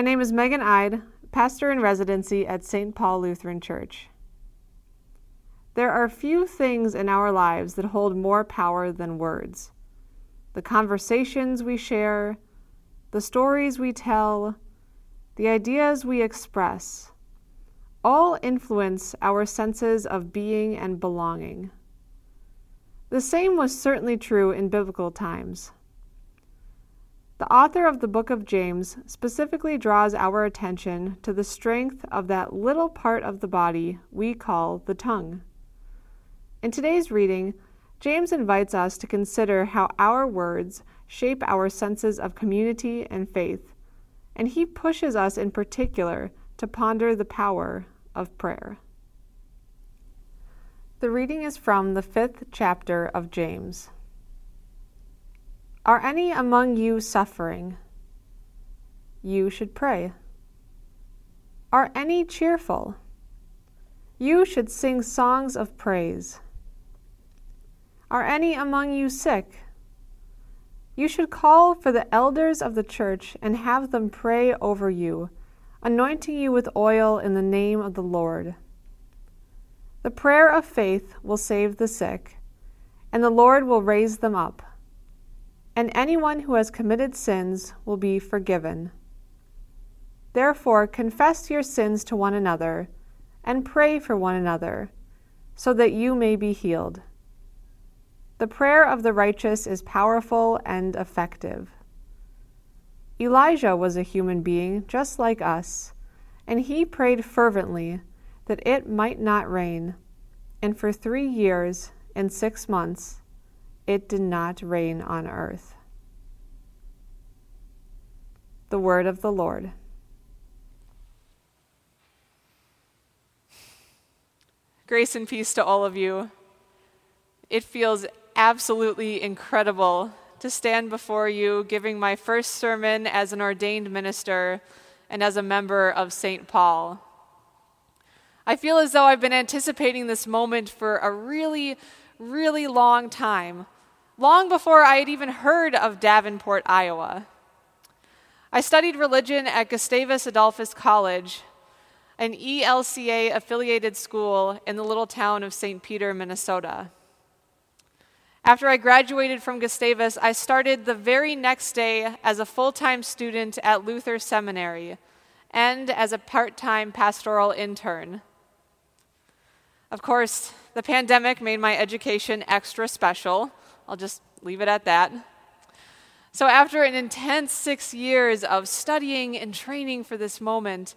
My name is Megan Ide, pastor in residency at St. Paul Lutheran Church. There are few things in our lives that hold more power than words. The conversations we share, the stories we tell, the ideas we express, all influence our senses of being and belonging. The same was certainly true in biblical times. The author of the book of James specifically draws our attention to the strength of that little part of the body we call the tongue. In today's reading, James invites us to consider how our words shape our senses of community and faith, and he pushes us in particular to ponder the power of prayer. The reading is from the fifth chapter of James. Are any among you suffering? You should pray. Are any cheerful? You should sing songs of praise. Are any among you sick? You should call for the elders of the church and have them pray over you, anointing you with oil in the name of the Lord. The prayer of faith will save the sick, and the Lord will raise them up and anyone who has committed sins will be forgiven. Therefore, confess your sins to one another and pray for one another, so that you may be healed. The prayer of the righteous is powerful and effective. Elijah was a human being just like us, and he prayed fervently that it might not rain. And for three years and six months, it did not rain on earth. The word of the Lord. Grace and peace to all of you. It feels absolutely incredible to stand before you giving my first sermon as an ordained minister and as a member of St. Paul. I feel as though I've been anticipating this moment for a really, really long time long before I had even heard of Davenport, Iowa. I studied religion at Gustavus Adolphus College, an ELCA affiliated school in the little town of St. Peter, Minnesota. After I graduated from Gustavus, I started the very next day as a full time student at Luther Seminary and as a part time pastoral intern. Of course, the pandemic made my education extra special. I'll just leave it at that. So, after an intense six years of studying and training for this moment,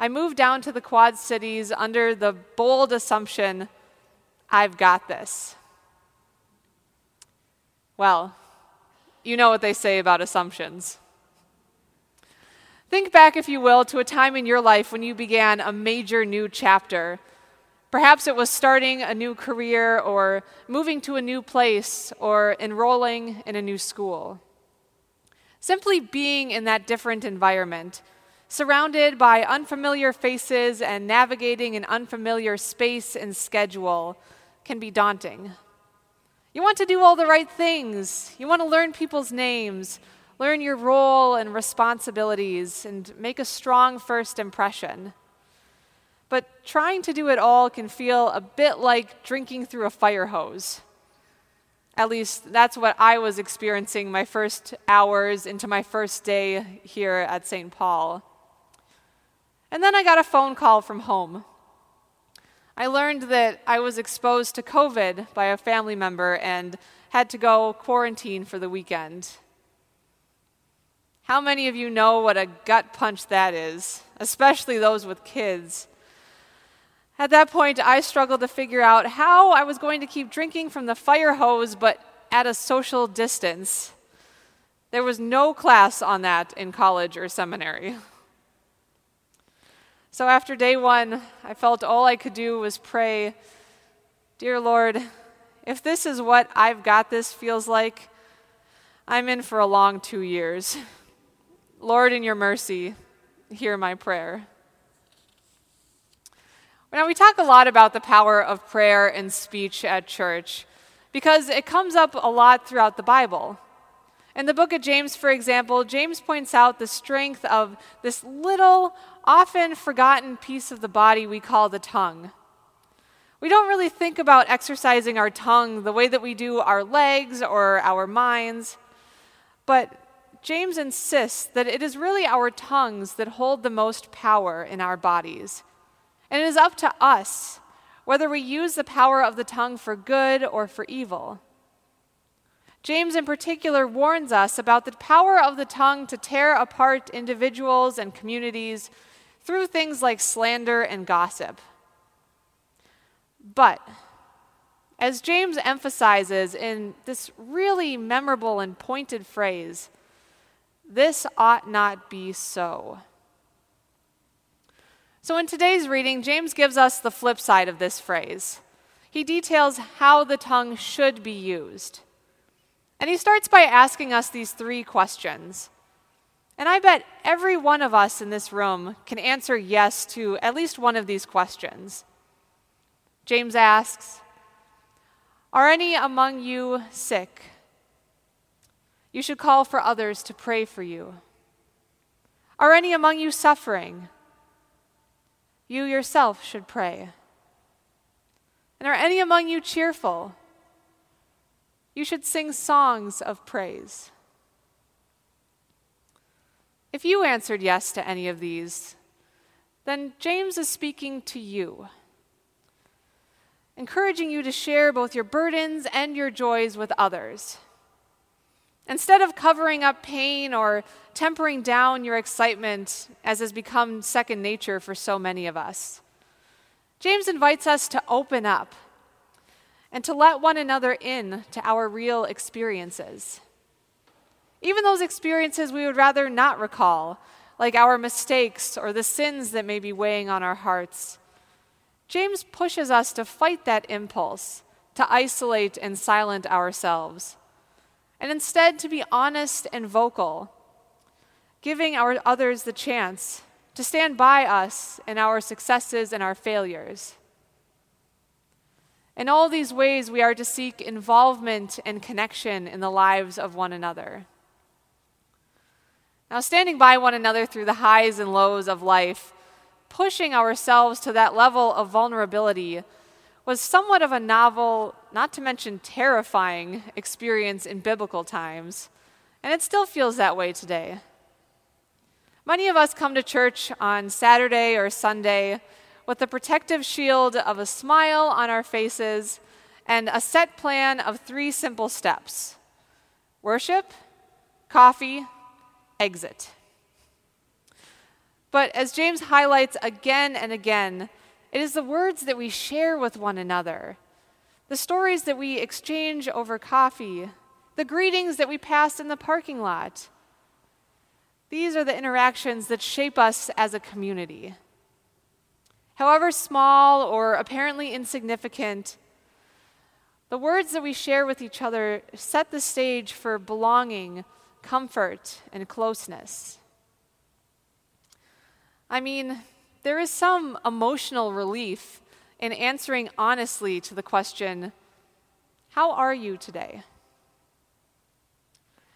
I moved down to the Quad Cities under the bold assumption I've got this. Well, you know what they say about assumptions. Think back, if you will, to a time in your life when you began a major new chapter Perhaps it was starting a new career or moving to a new place or enrolling in a new school. Simply being in that different environment, surrounded by unfamiliar faces and navigating an unfamiliar space and schedule, can be daunting. You want to do all the right things. You want to learn people's names, learn your role and responsibilities, and make a strong first impression. But trying to do it all can feel a bit like drinking through a fire hose. At least that's what I was experiencing my first hours into my first day here at St. Paul. And then I got a phone call from home. I learned that I was exposed to COVID by a family member and had to go quarantine for the weekend. How many of you know what a gut punch that is, especially those with kids? At that point, I struggled to figure out how I was going to keep drinking from the fire hose, but at a social distance. There was no class on that in college or seminary. So after day one, I felt all I could do was pray, Dear Lord, if this is what I've got this feels like, I'm in for a long two years. Lord, in your mercy, hear my prayer. Now, we talk a lot about the power of prayer and speech at church because it comes up a lot throughout the Bible. In the book of James, for example, James points out the strength of this little, often forgotten piece of the body we call the tongue. We don't really think about exercising our tongue the way that we do our legs or our minds, but James insists that it is really our tongues that hold the most power in our bodies. And it is up to us whether we use the power of the tongue for good or for evil. James, in particular, warns us about the power of the tongue to tear apart individuals and communities through things like slander and gossip. But, as James emphasizes in this really memorable and pointed phrase, this ought not be so. So, in today's reading, James gives us the flip side of this phrase. He details how the tongue should be used. And he starts by asking us these three questions. And I bet every one of us in this room can answer yes to at least one of these questions. James asks Are any among you sick? You should call for others to pray for you. Are any among you suffering? You yourself should pray. And are any among you cheerful? You should sing songs of praise. If you answered yes to any of these, then James is speaking to you, encouraging you to share both your burdens and your joys with others. Instead of covering up pain or tempering down your excitement, as has become second nature for so many of us, James invites us to open up and to let one another in to our real experiences. Even those experiences we would rather not recall, like our mistakes or the sins that may be weighing on our hearts. James pushes us to fight that impulse to isolate and silent ourselves and instead to be honest and vocal, giving our others the chance to stand by us in our successes and our failures. In all these ways, we are to seek involvement and connection in the lives of one another. Now, standing by one another through the highs and lows of life, pushing ourselves to that level of vulnerability, was somewhat of a novel, not to mention terrifying, experience in biblical times, and it still feels that way today. Many of us come to church on Saturday or Sunday with the protective shield of a smile on our faces and a set plan of three simple steps worship, coffee, exit. But as James highlights again and again, it is the words that we share with one another, the stories that we exchange over coffee, the greetings that we pass in the parking lot. These are the interactions that shape us as a community. However small or apparently insignificant, the words that we share with each other set the stage for belonging, comfort, and closeness. I mean, there is some emotional relief in answering honestly to the question, How are you today?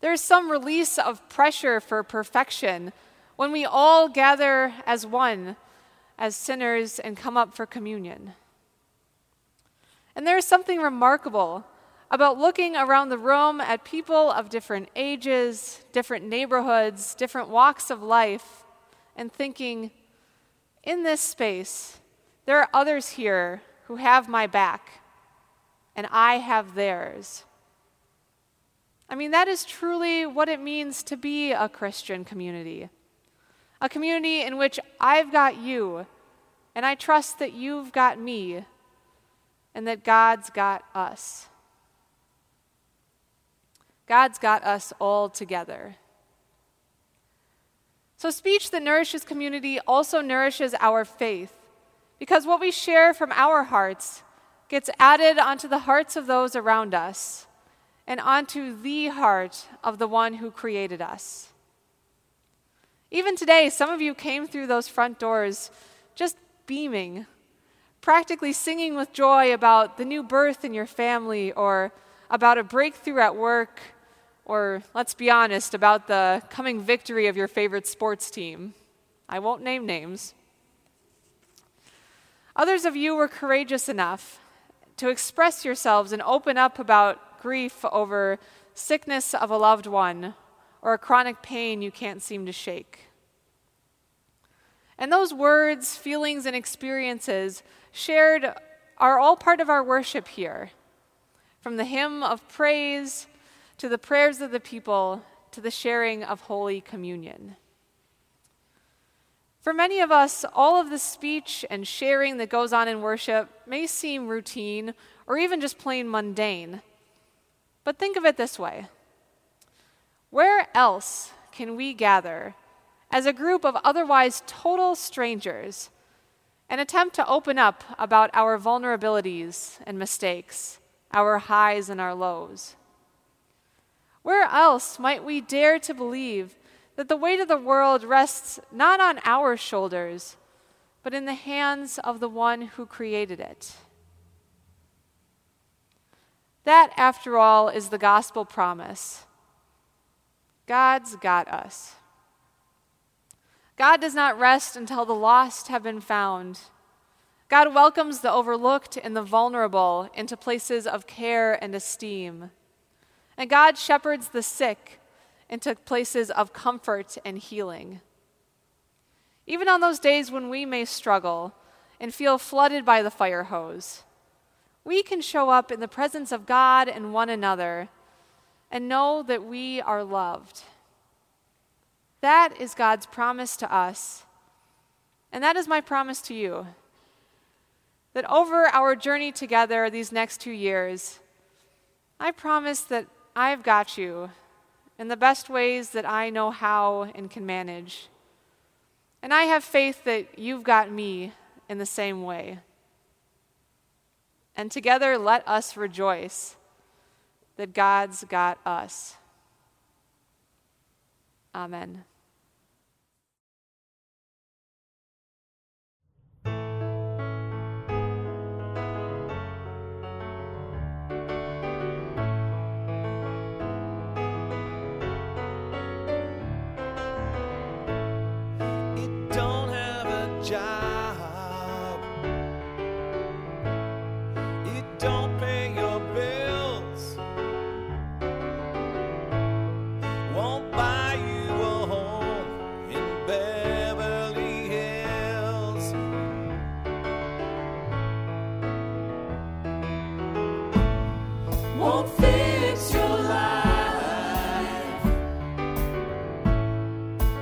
There is some release of pressure for perfection when we all gather as one, as sinners, and come up for communion. And there is something remarkable about looking around the room at people of different ages, different neighborhoods, different walks of life, and thinking, in this space, there are others here who have my back, and I have theirs. I mean, that is truly what it means to be a Christian community. A community in which I've got you, and I trust that you've got me, and that God's got us. God's got us all together. So, speech that nourishes community also nourishes our faith, because what we share from our hearts gets added onto the hearts of those around us and onto the heart of the one who created us. Even today, some of you came through those front doors just beaming, practically singing with joy about the new birth in your family or about a breakthrough at work or let's be honest, about the coming victory of your favorite sports team. I won't name names. Others of you were courageous enough to express yourselves and open up about grief over sickness of a loved one or a chronic pain you can't seem to shake. And those words, feelings, and experiences shared are all part of our worship here. From the hymn of praise to the prayers of the people, to the sharing of Holy Communion. For many of us, all of the speech and sharing that goes on in worship may seem routine or even just plain mundane. But think of it this way Where else can we gather as a group of otherwise total strangers and attempt to open up about our vulnerabilities and mistakes, our highs and our lows? Where else might we dare to believe that the weight of the world rests not on our shoulders, but in the hands of the one who created it. That, after all, is the gospel promise. God's got us. God does not rest until the lost have been found. God welcomes the overlooked and the vulnerable into places of care and esteem. And God shepherds the sick and took places of comfort and healing. Even on those days when we may struggle and feel flooded by the fire hose, we can show up in the presence of God and one another and know that we are loved. That is God's promise to us, and that is my promise to you. That over our journey together these next two years, I promise that I've got you in the best ways that I know how and can manage. And I have faith that you've got me in the same way. And together, let us rejoice that God's got us. Amen.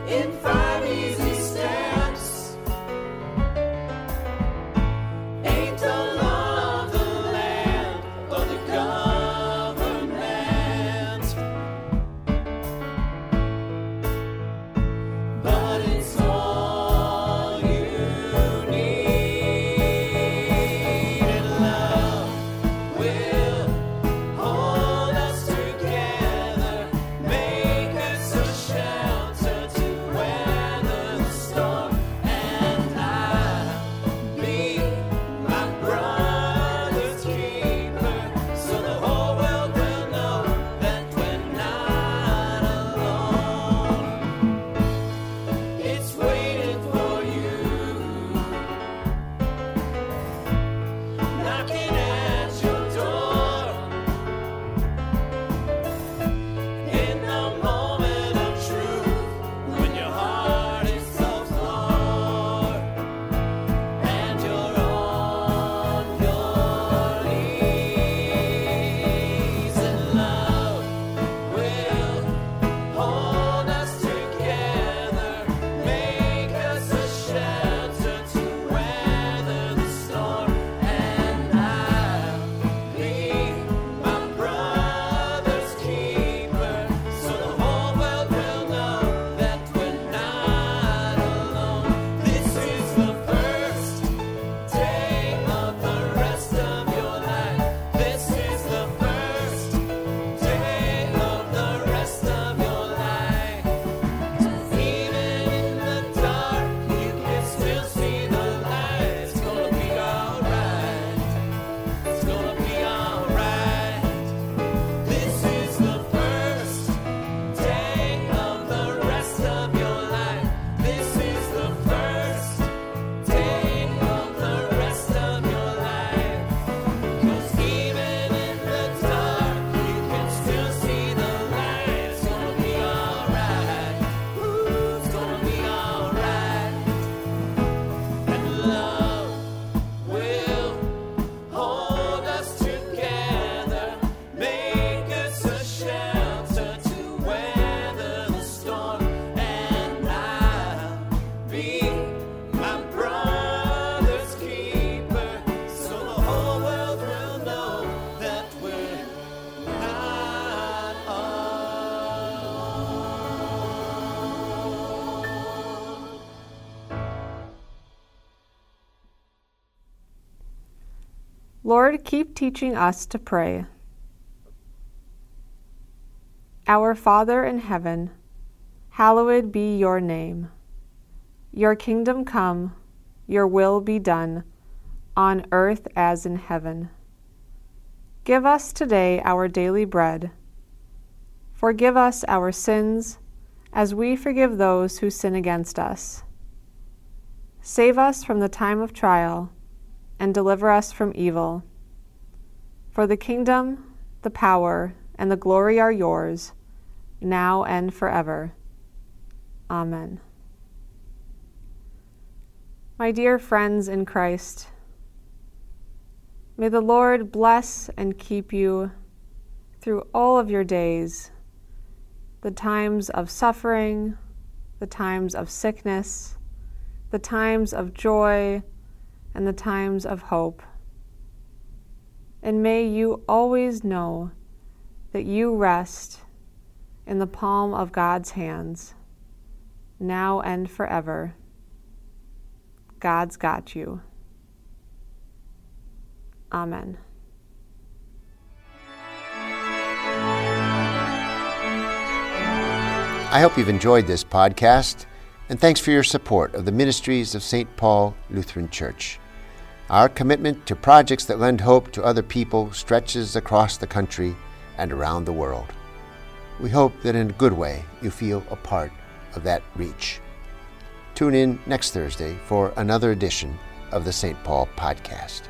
in Lord, keep teaching us to pray. Our Father in heaven, hallowed be your name. Your kingdom come, your will be done, on earth as in heaven. Give us today our daily bread. Forgive us our sins, as we forgive those who sin against us. Save us from the time of trial, and deliver us from evil. For the kingdom, the power, and the glory are yours now and forever. Amen. My dear friends in Christ, may the Lord bless and keep you through all of your days, the times of suffering, the times of sickness, the times of joy, and the times of hope. And may you always know that you rest in the palm of God's hands, now and forever. God's got you. Amen. I hope you've enjoyed this podcast, and thanks for your support of the ministries of St. Paul Lutheran Church. Our commitment to projects that lend hope to other people stretches across the country and around the world. We hope that in a good way you feel a part of that reach. Tune in next Thursday for another edition of the St. Paul Podcast.